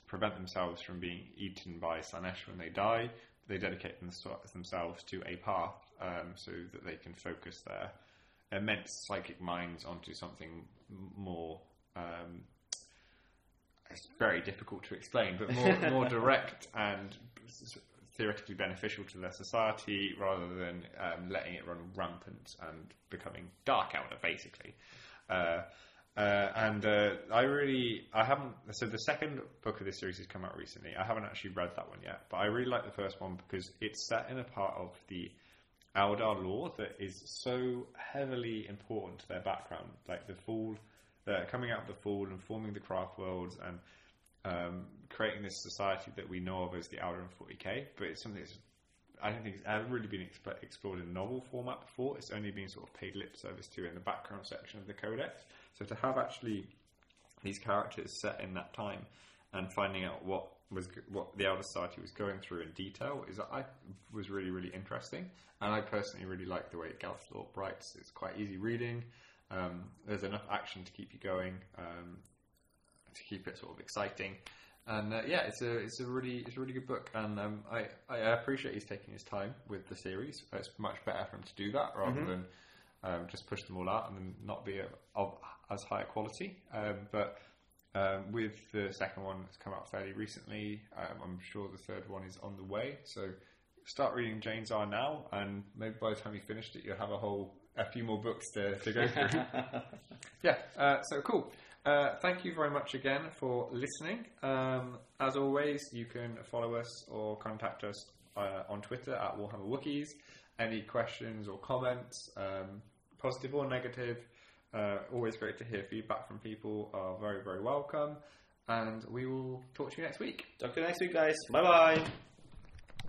prevent themselves from being eaten by Slaanesh when they die, they dedicate them, themselves to a path um, so that they can focus their immense psychic minds onto something more. Um, it's very difficult to explain, but more, more direct and theoretically beneficial to their society rather than um, letting it run rampant and becoming dark eldar, basically. Uh, uh, and uh, I really, I haven't. So the second book of this series has come out recently. I haven't actually read that one yet, but I really like the first one because it's set in a part of the Eldar lore that is so heavily important to their background, like the fall, the coming out of the fall and forming the craft worlds and um, creating this society that we know of as the Eldar and 40k. But it's something that's I don't think it's ever really been exp- explored in novel format before. It's only been sort of paid lip service to in the background section of the codex. So to have actually these characters set in that time and finding out what was what the Eldar Society was going through in detail is I was really really interesting, and I personally really like the way Gav Thorpe writes. It's quite easy reading. Um, there's enough action to keep you going, um, to keep it sort of exciting, And uh, yeah, it's a it's a really it's a really good book, and um, I I appreciate he's taking his time with the series. It's much better for him to do that rather than um, just push them all out and then not be of as high a quality. Um, but um, with the second one that's come out fairly recently, um, I'm sure the third one is on the way. So start reading Jain Zar now, and maybe by the time you finished it, you'll have a whole a few more books to, to go through. yeah, uh, so cool. Uh, thank you very much again for listening. Um, as always, you can follow us or contact us uh, on Twitter at Warhammer Wookiees. Any questions or comments, um, positive or negative, uh, always great to hear feedback from people, are very, very welcome. And we will talk to you next week. Talk to you next week, guys. Bye bye.